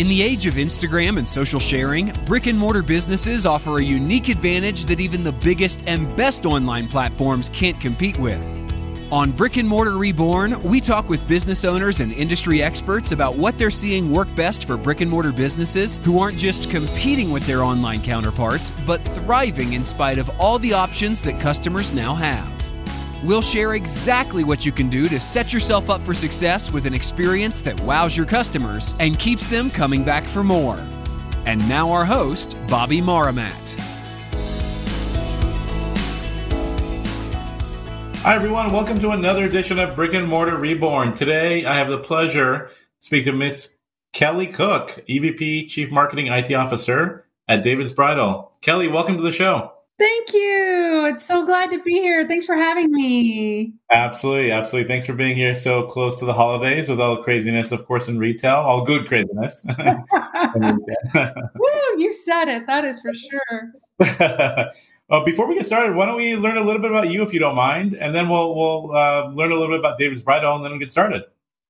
In the age of Instagram and social sharing, brick and mortar businesses offer a unique advantage that even the biggest and best online platforms can't compete with. On Brick and Mortar Reborn, we talk with business owners and industry experts about what they're seeing work best for brick and mortar businesses who aren't just competing with their online counterparts, but thriving in spite of all the options that customers now have. We'll share exactly what you can do to set yourself up for success with an experience that wows your customers and keeps them coming back for more. And now, our host, Bobby Marhamat. Hi, everyone. Welcome to another edition of Brick and Mortar Reborn. Today, I have the pleasure to speak to Miss Kelly Cook, EVP Chief Marketing IT Officer at David's Bridal. Kelly, welcome to the show. Thank you. It's so glad to be here. Thanks for having me. Absolutely. Absolutely. Thanks for being here so close to the holidays with all the craziness, of course, in retail, all good craziness. Woo, you said it. That is for sure. Uh, before we get started, why don't we learn a little bit about you, if you don't mind, and then we'll we'll uh, learn a little bit about David's Bridal, and then we'll get started.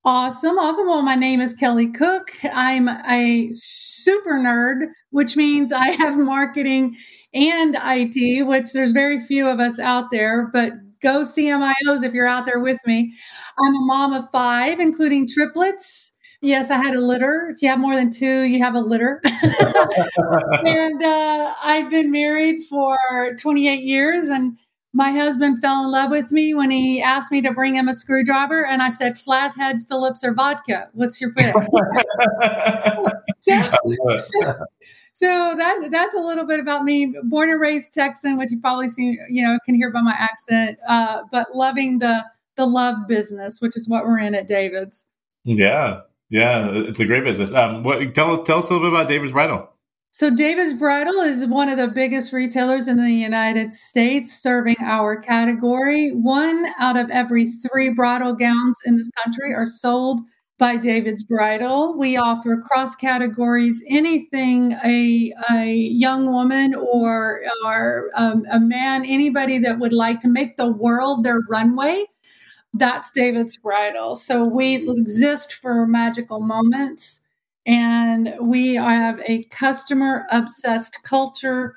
Awesome, awesome. Well, my name is Kelly Cook. I'm a super nerd, which means I have marketing and IT, which there's very few of us out there, but go CMIOs if you're out there with me. I'm a mom of five, including triplets. Yes, I had a litter. If you have more than two, you have a litter. and uh, I've been married for 28 years, and my husband fell in love with me when he asked me to bring him a screwdriver, and I said, "Flathead, Phillips, or vodka? What's your pick?" so, so, so that that's a little bit about me. Born and raised Texan, which you probably see, you know, can hear by my accent, uh, but loving the the love business, which is what we're in at David's. Yeah, yeah, it's a great business. Um, what, tell us tell us a little bit about David's Bridal. So David's Bridal is one of the biggest retailers in the United States, serving our category. One out of every three bridal gowns in this country are sold by David's Bridal. We offer cross categories, anything a, a young woman or, or um, a man, anybody that would like to make the world their runway that's David's bridal. So we exist for magical moments and we have a customer obsessed culture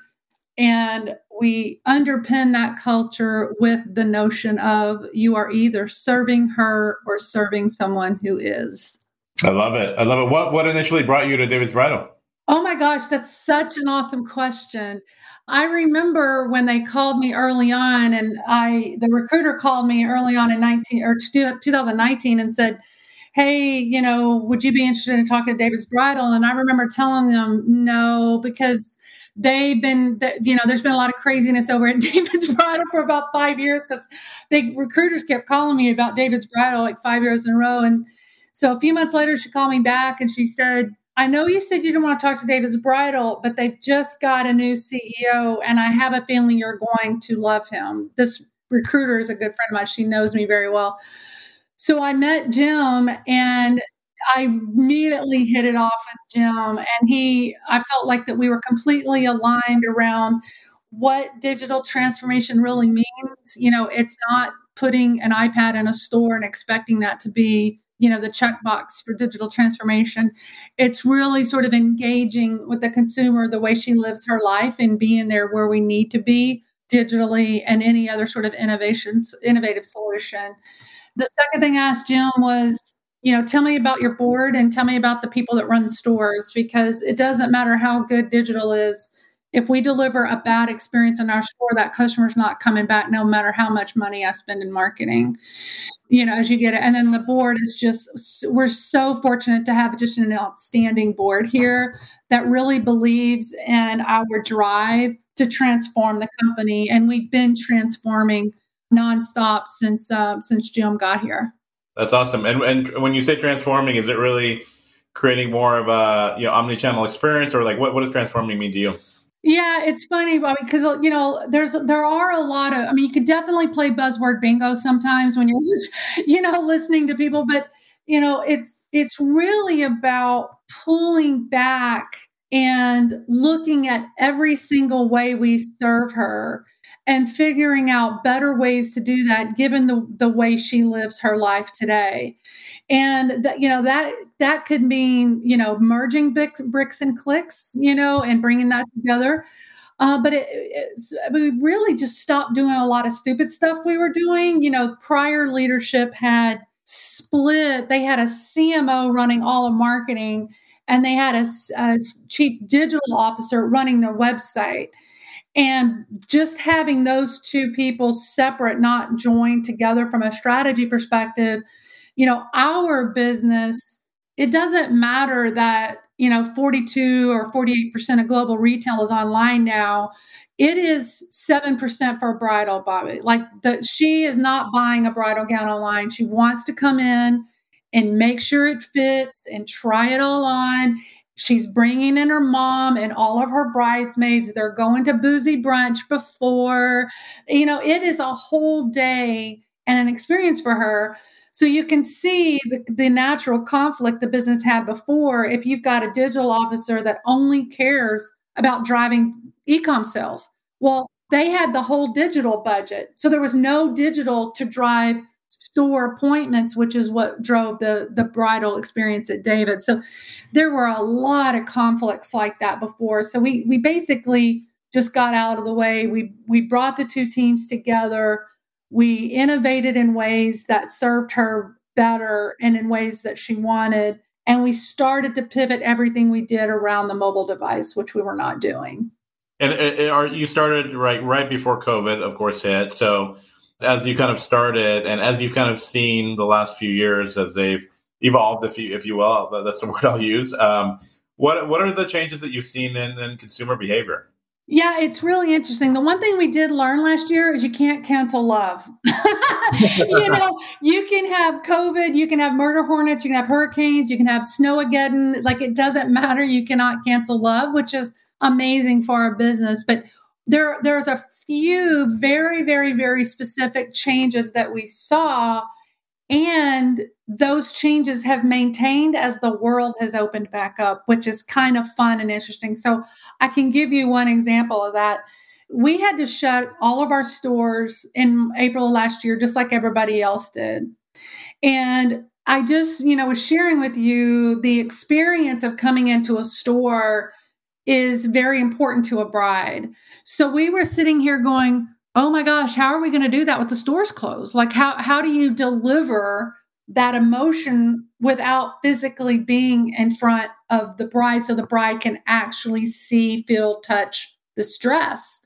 and we underpin that culture with the notion of you are either serving her or serving someone who is. I love it. I love it. What what initially brought you to David's bridal? Oh my gosh, that's such an awesome question. I remember when they called me early on, and I the recruiter called me early on in 19 or 2019 and said, "Hey, you know, would you be interested in talking to David's Bridal?" And I remember telling them no because they've been, you know, there's been a lot of craziness over at David's Bridal for about five years because the recruiters kept calling me about David's Bridal like five years in a row, and so a few months later, she called me back and she said, I know you said you didn't want to talk to David's Bridal, but they've just got a new CEO, and I have a feeling you're going to love him. This recruiter is a good friend of mine. She knows me very well. So I met Jim, and I immediately hit it off with Jim, and he, I felt like that we were completely aligned around what digital transformation really means. You know, it's not putting an iPad in a store and expecting that to be you know the checkbox for digital transformation it's really sort of engaging with the consumer the way she lives her life and being there where we need to be digitally and any other sort of innovation innovative solution the second thing i asked jim was you know tell me about your board and tell me about the people that run stores because it doesn't matter how good digital is if we deliver a bad experience in our store, that customer's not coming back no matter how much money I spend in marketing. You know, as you get it. And then the board is just, we're so fortunate to have just an outstanding board here that really believes in our drive to transform the company. And we've been transforming nonstop since uh, since Jim got here. That's awesome. And and when you say transforming, is it really creating more of a you know omni-channel experience, or like what, what does transforming mean to you? Yeah, it's funny, Bobby, because you know there's there are a lot of. I mean, you could definitely play buzzword bingo sometimes when you're just, you know listening to people, but you know it's it's really about pulling back and looking at every single way we serve her and figuring out better ways to do that given the, the way she lives her life today. And that you know that that could mean you know merging bricks, bricks and clicks you know and bringing that together. Uh, but it, we really just stopped doing a lot of stupid stuff we were doing. You know prior leadership had split. They had a cmo running all of marketing and they had a, a chief digital officer running their website and just having those two people separate, not joined together from a strategy perspective, you know, our business, it doesn't matter that, you know, 42 or 48% of global retail is online now. It is 7% for bridal, Bobby. Like the she is not buying a bridal gown online. She wants to come in and make sure it fits and try it all on She's bringing in her mom and all of her bridesmaids. They're going to boozy brunch before. You know, it is a whole day and an experience for her. So you can see the, the natural conflict the business had before if you've got a digital officer that only cares about driving ecom sales. Well, they had the whole digital budget. So there was no digital to drive store appointments, which is what drove the the bridal experience at David. So there were a lot of conflicts like that before. So we we basically just got out of the way. We we brought the two teams together. We innovated in ways that served her better and in ways that she wanted. And we started to pivot everything we did around the mobile device, which we were not doing. And uh, uh, are you started right right before COVID, of course, hit. So as you kind of started and as you've kind of seen the last few years as they've evolved, if you if you will, that's the word I'll use. Um, what what are the changes that you've seen in, in consumer behavior? Yeah, it's really interesting. The one thing we did learn last year is you can't cancel love. you know, you can have COVID, you can have murder hornets, you can have hurricanes, you can have snowmageddon. Like it doesn't matter. You cannot cancel love, which is amazing for our business. But there there's a few very very very specific changes that we saw and those changes have maintained as the world has opened back up which is kind of fun and interesting. So i can give you one example of that. We had to shut all of our stores in april last year just like everybody else did. And i just you know was sharing with you the experience of coming into a store is very important to a bride. So we were sitting here going, "Oh my gosh, how are we going to do that with the stores closed? Like how how do you deliver that emotion without physically being in front of the bride so the bride can actually see, feel, touch the dress?"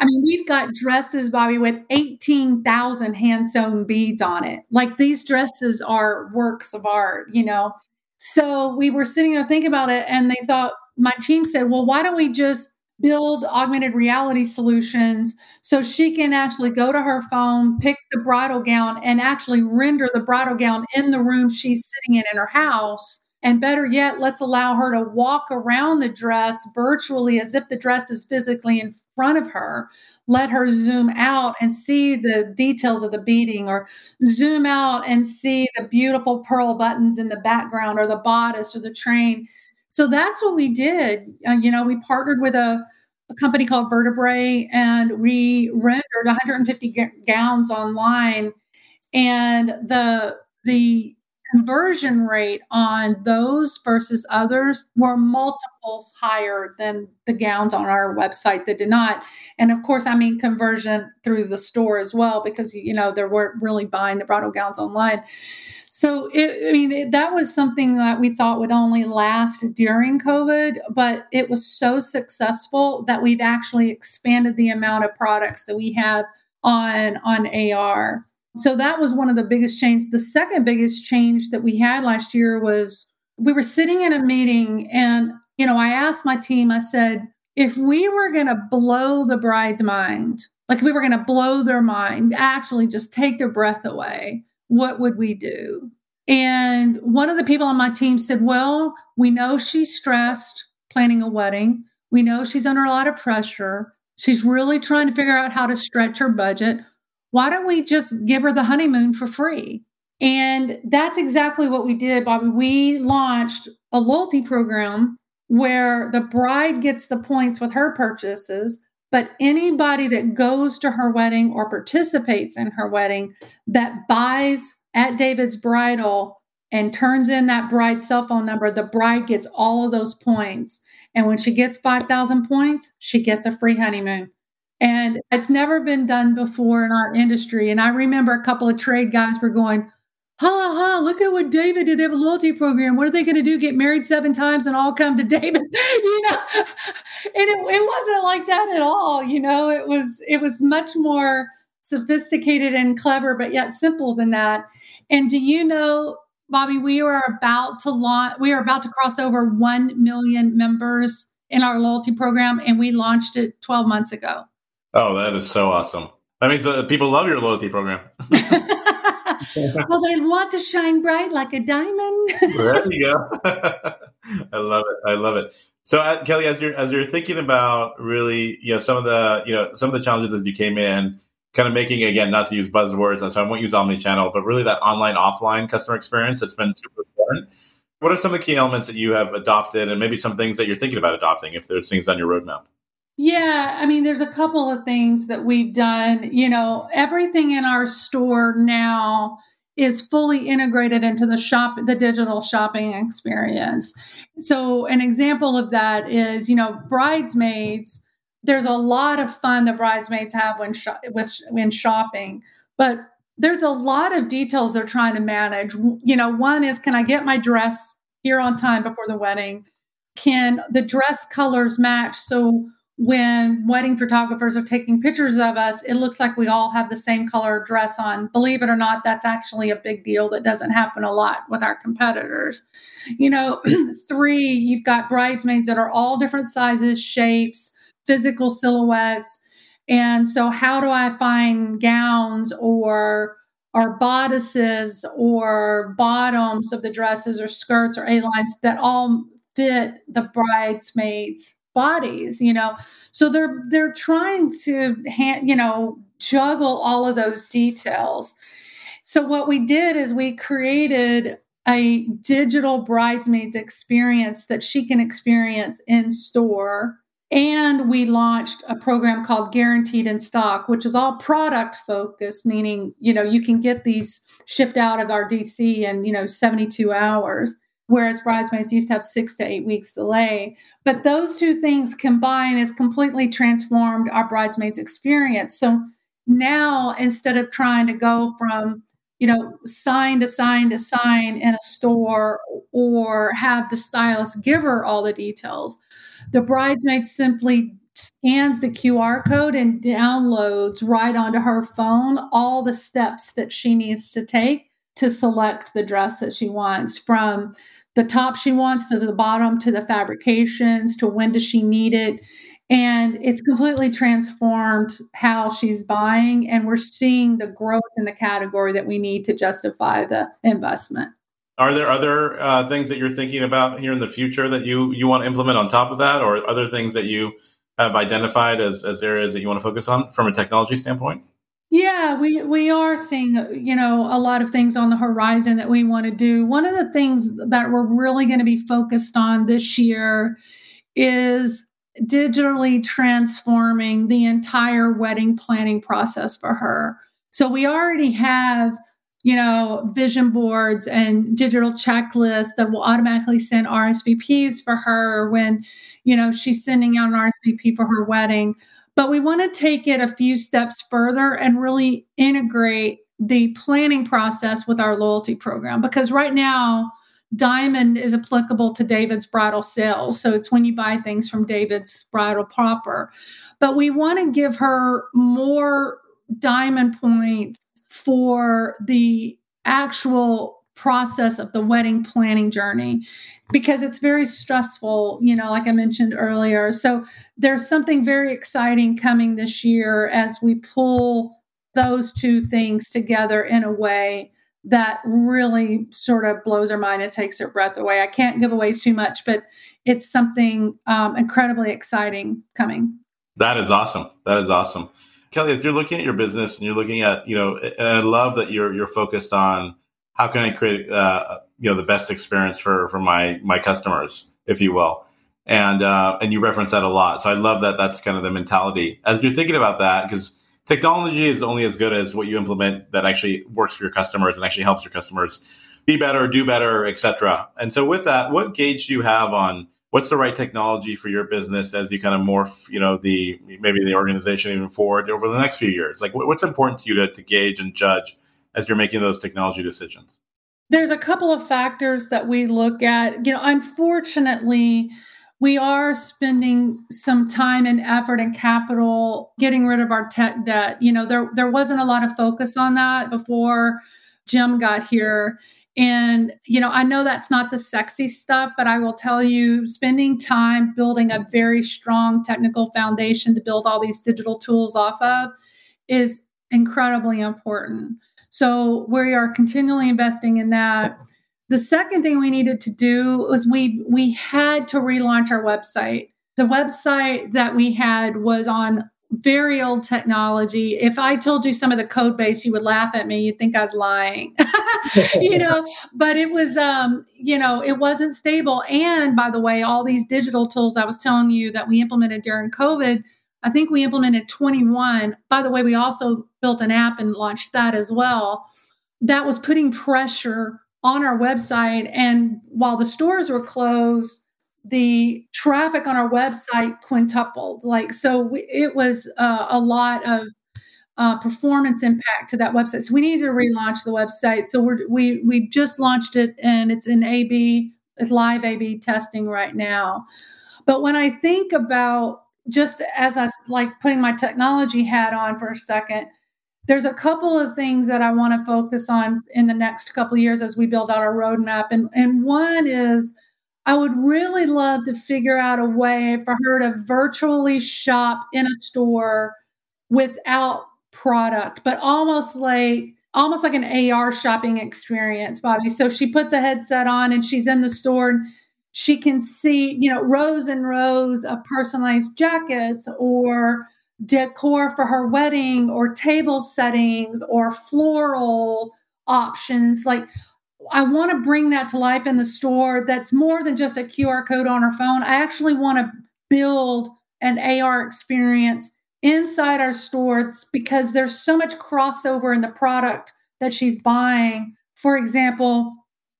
I mean, we've got dresses, Bobby, with 18,000 hand sewn beads on it. Like these dresses are works of art, you know? So we were sitting there thinking about it, and they thought, my team said, well, why don't we just build augmented reality solutions so she can actually go to her phone, pick the bridal gown, and actually render the bridal gown in the room she's sitting in in her house. And better yet, let's allow her to walk around the dress virtually as if the dress is physically in front of her. Let her zoom out and see the details of the beading, or zoom out and see the beautiful pearl buttons in the background, or the bodice, or the train so that's what we did. Uh, you know, we partnered with a, a, company called Vertebrae and we rendered 150 g- gowns online. And the the conversion rate on those versus others were multiples higher than the gowns on our website that did not. And of course, I mean conversion through the store as well, because you know they weren't really buying the bridal gowns online. So, it, I mean, it, that was something that we thought would only last during COVID, but it was so successful that we've actually expanded the amount of products that we have on on AR. So that was one of the biggest changes. The second biggest change that we had last year was we were sitting in a meeting and you know, I asked my team, I said, if we were going to blow the bride's mind, like we were going to blow their mind, actually just take their breath away, what would we do? And one of the people on my team said, Well, we know she's stressed planning a wedding. We know she's under a lot of pressure. She's really trying to figure out how to stretch her budget. Why don't we just give her the honeymoon for free? And that's exactly what we did, Bobby. We launched a loyalty program where the bride gets the points with her purchases, But anybody that goes to her wedding or participates in her wedding that buys at David's Bridal and turns in that bride's cell phone number, the bride gets all of those points. And when she gets 5,000 points, she gets a free honeymoon. And it's never been done before in our industry. And I remember a couple of trade guys were going, ha ha, look at what David did. They have a loyalty program. What are they going to do? Get married seven times and all come to David? you know, and it, it wasn't like that at all. You know, it was, it was much more sophisticated and clever, but yet simple than that. And do you know, Bobby, we are about to launch, we are about to cross over 1 million members in our loyalty program, and we launched it 12 months ago. Oh, that is so awesome. That means uh, people love your loyalty program. well, they want to shine bright like a diamond. there you go. I love it. I love it. So, uh, Kelly, as you're as you're thinking about really, you know, some of the you know some of the challenges as you came in, kind of making again not to use buzzwords, and so I won't use omni-channel, but really that online offline customer experience that's been super important. What are some of the key elements that you have adopted, and maybe some things that you're thinking about adopting if there's things on your roadmap? Yeah, I mean, there's a couple of things that we've done. You know, everything in our store now is fully integrated into the shop the digital shopping experience. So an example of that is, you know, bridesmaids there's a lot of fun that bridesmaids have when with when shopping, but there's a lot of details they're trying to manage. You know, one is can I get my dress here on time before the wedding? Can the dress colors match so when wedding photographers are taking pictures of us, it looks like we all have the same color dress on. Believe it or not, that's actually a big deal that doesn't happen a lot with our competitors. You know, three, you've got bridesmaids that are all different sizes, shapes, physical silhouettes. And so, how do I find gowns or or bodices or bottoms of the dresses or skirts or A lines that all fit the bridesmaids' bodies? You know, so they're they're trying to hand, you know juggle all of those details. So what we did is we created a digital bridesmaids experience that she can experience in store and we launched a program called Guaranteed in Stock, which is all product focused, meaning, you know, you can get these shipped out of our DC in, you know, 72 hours, whereas bridesmaids used to have six to eight weeks delay. But those two things combined has completely transformed our bridesmaids experience. So now instead of trying to go from you know, sign to sign to sign in a store or have the stylist give her all the details. The bridesmaid simply scans the QR code and downloads right onto her phone all the steps that she needs to take to select the dress that she wants from the top she wants to the bottom to the fabrications to when does she need it and it's completely transformed how she's buying and we're seeing the growth in the category that we need to justify the investment are there other uh, things that you're thinking about here in the future that you you want to implement on top of that, or other things that you have identified as as areas that you want to focus on from a technology standpoint? Yeah, we we are seeing you know a lot of things on the horizon that we want to do. One of the things that we're really going to be focused on this year is digitally transforming the entire wedding planning process for her. So we already have you know, vision boards and digital checklists that will automatically send RSVPs for her when, you know, she's sending out an RSVP for her wedding. But we want to take it a few steps further and really integrate the planning process with our loyalty program because right now, Diamond is applicable to David's bridal sales. So it's when you buy things from David's bridal proper. But we want to give her more diamond points for the actual process of the wedding planning journey because it's very stressful, you know, like I mentioned earlier. So there's something very exciting coming this year as we pull those two things together in a way that really sort of blows our mind and takes our breath away. I can't give away too much, but it's something um, incredibly exciting coming. That is awesome. That is awesome. Kelly, as you're looking at your business and you're looking at, you know, and I love that you're you're focused on how can I create, uh, you know, the best experience for for my my customers, if you will. and uh, and you reference that a lot. So I love that. That's kind of the mentality as you're thinking about that because technology is only as good as what you implement that actually works for your customers and actually helps your customers be better, do better, etc. And so with that, what gauge do you have on what's the right technology for your business as you kind of morph, you know, the maybe the organization even forward over the next few years? Like what's important to you to, to gauge and judge as you're making those technology decisions? There's a couple of factors that we look at. You know, unfortunately, we are spending some time and effort and capital getting rid of our tech debt. You know, there there wasn't a lot of focus on that before Jim got here. And, you know, I know that's not the sexy stuff, but I will tell you, spending time building a very strong technical foundation to build all these digital tools off of is incredibly important. So we are continually investing in that. The second thing we needed to do was we we had to relaunch our website. The website that we had was on very old technology. If I told you some of the code base, you would laugh at me. You'd think I was lying. you know, but it was um, you know, it wasn't stable. And by the way, all these digital tools I was telling you that we implemented during COVID, I think we implemented 21. By the way, we also built an app and launched that as well. That was putting pressure on our website. And while the stores were closed, the traffic on our website quintupled. Like, so we, it was uh, a lot of uh, performance impact to that website. So we needed to relaunch the website. So we're, we we just launched it, and it's in A/B, it's live A/B testing right now. But when I think about just as I like putting my technology hat on for a second, there's a couple of things that I want to focus on in the next couple years as we build out our roadmap. And, and one is I would really love to figure out a way for her to virtually shop in a store without product, but almost like almost like an AR shopping experience, Bobby. So she puts a headset on and she's in the store and she can see, you know, rows and rows of personalized jackets or decor for her wedding or table settings or floral options. Like, I want to bring that to life in the store that's more than just a QR code on her phone. I actually want to build an AR experience inside our stores because there's so much crossover in the product that she's buying. For example,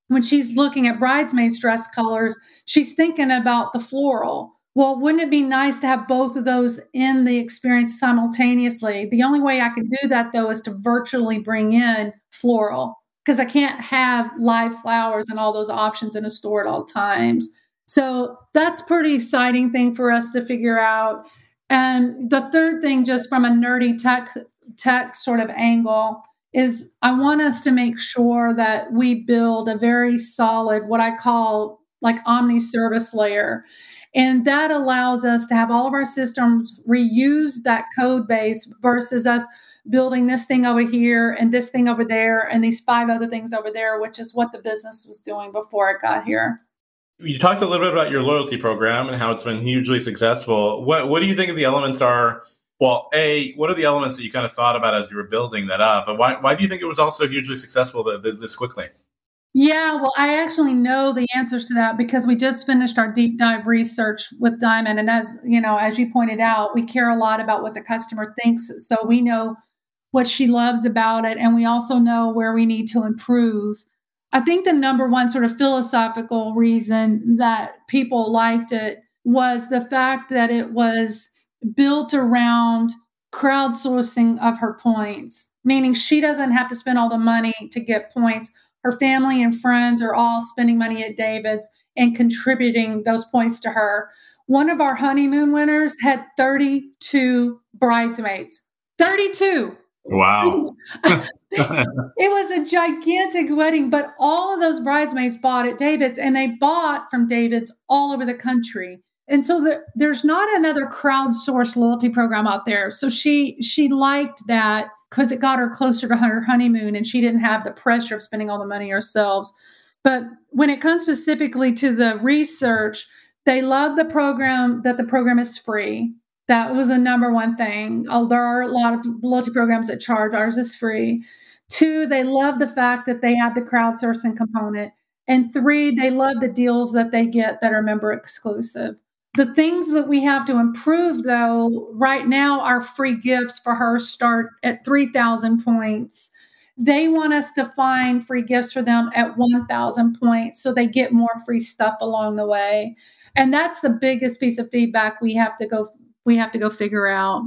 when she's looking at bridesmaids' dress colors, she's thinking about the floral well, wouldn't it be nice to have both of those in the experience simultaneously? The only way I can do that though is to virtually bring in floral because I can't have live flowers and all those options in a store at all times. So that's pretty exciting thing for us to figure out. And the third thing, just from a nerdy tech tech sort of angle, is I want us to make sure that we build a very solid, what I call like omni service layer. And that allows us to have all of our systems reuse that code base versus us building this thing over here and this thing over there and these five other things over there, which is what the business was doing before it got here. You talked a little bit about your loyalty program and how it's been hugely successful. What what do you think the elements are? Well, a what are the elements that you kind of thought about as you were building that up, and why why do you think it was also hugely successful this, this quickly? Yeah, well, I actually know the answers to that because we just finished our deep dive research with Diamond. And as you know, as you pointed out, we care a lot about what the customer thinks. So we know what she loves about it, and we also know where we need to improve. I think the number one sort of philosophical reason that people liked it was the fact that it was built around crowdsourcing of her points, meaning she doesn't have to spend all the money to get points her family and friends are all spending money at David's and contributing those points to her. One of our honeymoon winners had 32 bridesmaids. 32. Wow. it was a gigantic wedding, but all of those bridesmaids bought at David's and they bought from David's all over the country. And so the, there's not another crowdsourced loyalty program out there. So she she liked that because it got her closer to her honeymoon and she didn't have the pressure of spending all the money ourselves. But when it comes specifically to the research, they love the program that the program is free. That was the number one thing. There are a lot of loyalty programs that charge, ours is free. Two, they love the fact that they have the crowdsourcing component. And three, they love the deals that they get that are member exclusive. The things that we have to improve, though, right now, our free gifts for her start at 3,000 points. They want us to find free gifts for them at 1,000 points so they get more free stuff along the way. And that's the biggest piece of feedback we have to go we have to go figure out.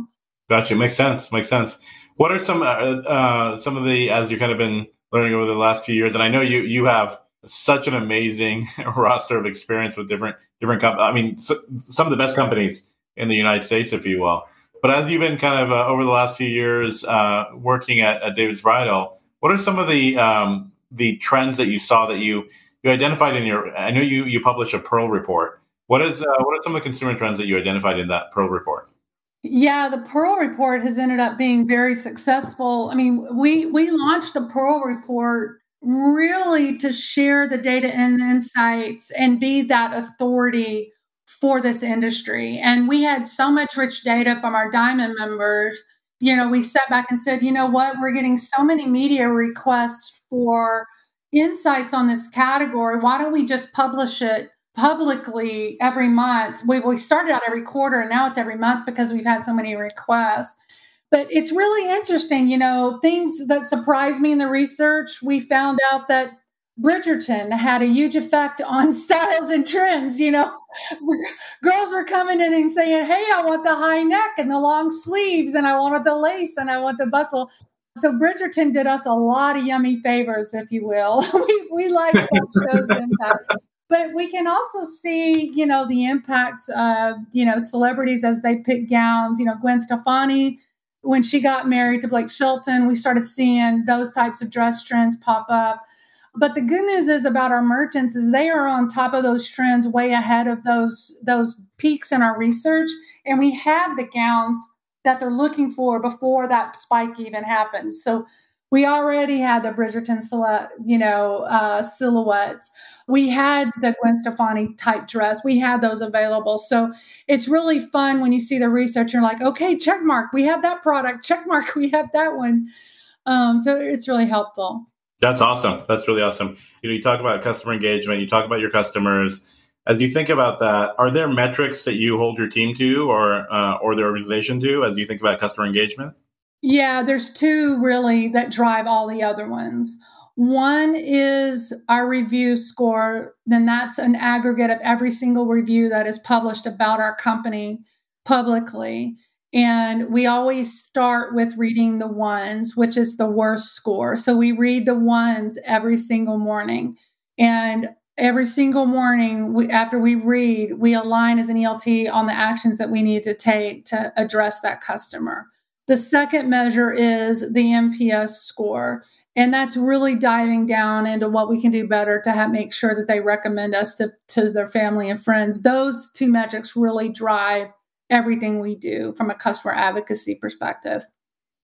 Gotcha. Makes sense. Makes sense. What are some uh, uh, some of the as you've kind of been learning over the last few years, and I know you you have such an amazing roster of experience with different different companies. I mean, so, some of the best companies in the United States, if you will. But as you've been kind of uh, over the last few years uh, working at, at, David's Bridal, what are some of the um, the trends that you saw that you you identified in your? I know you you published a Pearl report. What is uh, what are some of the consumer trends that you identified in that Pearl report? Yeah, the Pearl report has ended up being very successful. I mean, we we launched the Pearl report really to share the data and insights and be that authority for this industry. And we had so much rich data from our diamond members. You know, we sat back and said, you know what, we're getting so many media requests for insights on this category. Why don't we just publish it publicly every month. We, we started out every quarter and now it's every month because we've had so many requests. But it's really interesting, you know, things that surprised me in the research. We found out that Bridgerton had a huge effect on styles and trends. You know, girls were coming in and saying, Hey, I want the high neck and the long sleeves, and I wanted the lace and I want the bustle. So Bridgerton did us a lot of yummy favors, if you will. we we like that show's impact but we can also see you know the impacts of you know celebrities as they pick gowns you know gwen stefani when she got married to blake shelton we started seeing those types of dress trends pop up. But the good news is about our merchants is they are on top of those trends way ahead of those those peaks in our research. And we have the gowns that they're looking for before that spike even happens. So we already had the Bridgerton, you know, uh, silhouettes. We had the Gwen Stefani type dress. We had those available. So it's really fun when you see the research. You're like, okay, check mark. We have that product. Check mark. We have that one. Um, so it's really helpful. That's awesome. That's really awesome. You know, you talk about customer engagement. You talk about your customers. As you think about that, are there metrics that you hold your team to, or uh, or the organization to, as you think about customer engagement? Yeah, there's two really that drive all the other ones. One is our review score, then that's an aggregate of every single review that is published about our company publicly. And we always start with reading the ones, which is the worst score. So we read the ones every single morning. And every single morning we, after we read, we align as an ELT on the actions that we need to take to address that customer. The second measure is the NPS score. And that's really diving down into what we can do better to have, make sure that they recommend us to, to their family and friends. Those two metrics really drive everything we do from a customer advocacy perspective.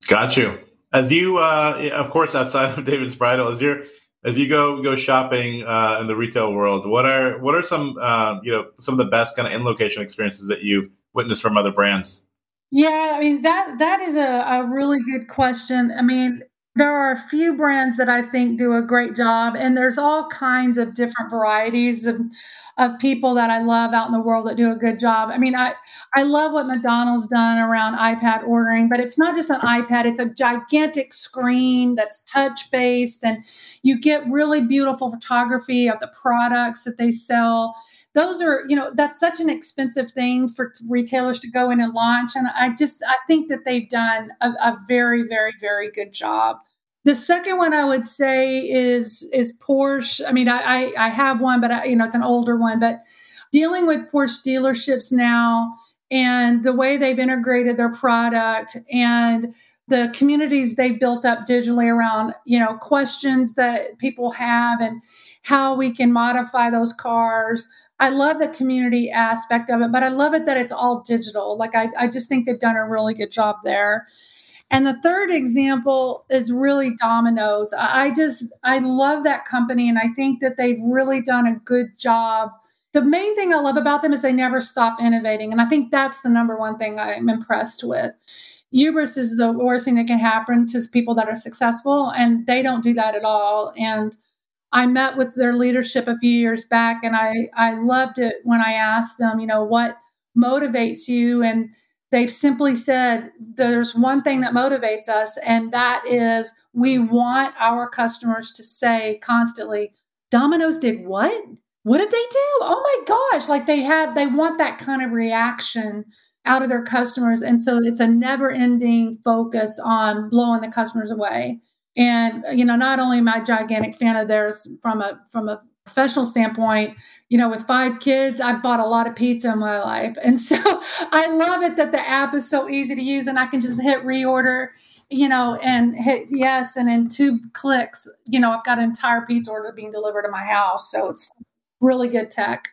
Got you. As you, uh, of course, outside of David's Bridal, as you as you go go shopping uh, in the retail world, what are what are some uh, you know some of the best kind of in location experiences that you've witnessed from other brands? Yeah, I mean that that is a, a really good question. I mean, there are a few brands that I think do a great job, and there's all kinds of different varieties of of people that I love out in the world that do a good job. I mean, I I love what McDonald's done around iPad ordering, but it's not just an iPad; it's a gigantic screen that's touch based, and you get really beautiful photography of the products that they sell those are you know that's such an expensive thing for retailers to go in and launch and i just i think that they've done a, a very very very good job the second one I would say is is Porsche. I mean, I I, I have one, but I, you know it's an older one. But dealing with Porsche dealerships now and the way they've integrated their product and the communities they've built up digitally around you know questions that people have and how we can modify those cars I love the community aspect of it, but I love it that it's all digital. Like I, I just think they've done a really good job there. And the third example is really Domino's. I just I love that company and I think that they've really done a good job. The main thing I love about them is they never stop innovating. And I think that's the number one thing I'm impressed with. Hubris is the worst thing that can happen to people that are successful, and they don't do that at all. And I met with their leadership a few years back and I, I loved it when I asked them, you know, what motivates you? And they've simply said there's one thing that motivates us and that is we want our customers to say constantly domino's did what? What did they do? Oh my gosh like they have they want that kind of reaction out of their customers and so it's a never ending focus on blowing the customers away and you know not only am i a gigantic fan of theirs from a from a professional standpoint, you know, with five kids, I've bought a lot of pizza in my life. And so I love it that the app is so easy to use and I can just hit reorder, you know, and hit yes. And in two clicks, you know, I've got an entire pizza order being delivered to my house. So it's really good tech.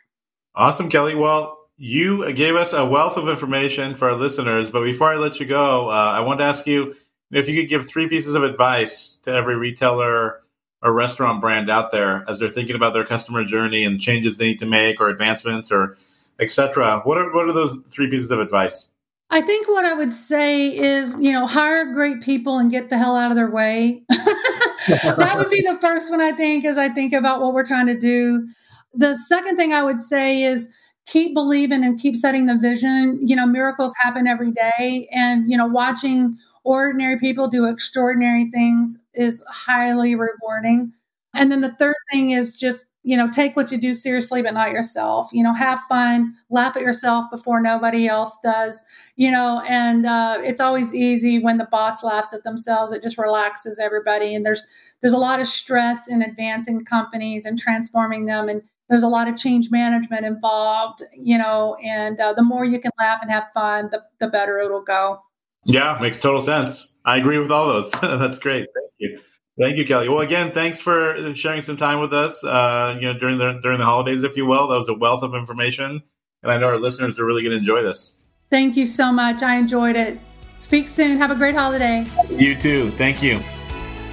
Awesome, Kelly. Well, you gave us a wealth of information for our listeners. But before I let you go, uh, I want to ask you if you could give three pieces of advice to every retailer or restaurant brand out there as they're thinking about their customer journey and changes they need to make or advancements or etc. What are what are those three pieces of advice? I think what I would say is, you know, hire great people and get the hell out of their way. that would be the first one I think as I think about what we're trying to do. The second thing I would say is keep believing and keep setting the vision. You know, miracles happen every day and, you know, watching ordinary people do extraordinary things is highly rewarding. And then the third thing is just, you know, take what you do seriously, but not yourself. You know, have fun, laugh at yourself before nobody else does, you know, and uh, it's always easy when the boss laughs at themselves. It just relaxes everybody. And there's, there's a lot of stress in advancing companies and transforming them. And there's a lot of change management involved, you know, and uh, the more you can laugh and have fun, the, the better it'll go. Yeah, makes total sense. I agree with all those. That's great. Thank you. Thank you, Kelly. Well, again, thanks for sharing some time with us. Uh, you know, during the during the holidays, if you will, that was a wealth of information, and I know our listeners are really going to enjoy this. Thank you so much. I enjoyed it. Speak soon. Have a great holiday. You too. Thank you.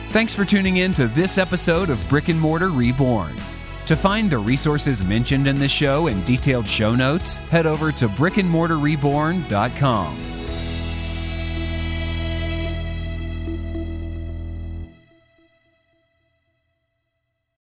Thanks for tuning in to this episode of Brick and Mortar Reborn. To find the resources mentioned in this show and detailed show notes, head over to brickandmortarreborn.com.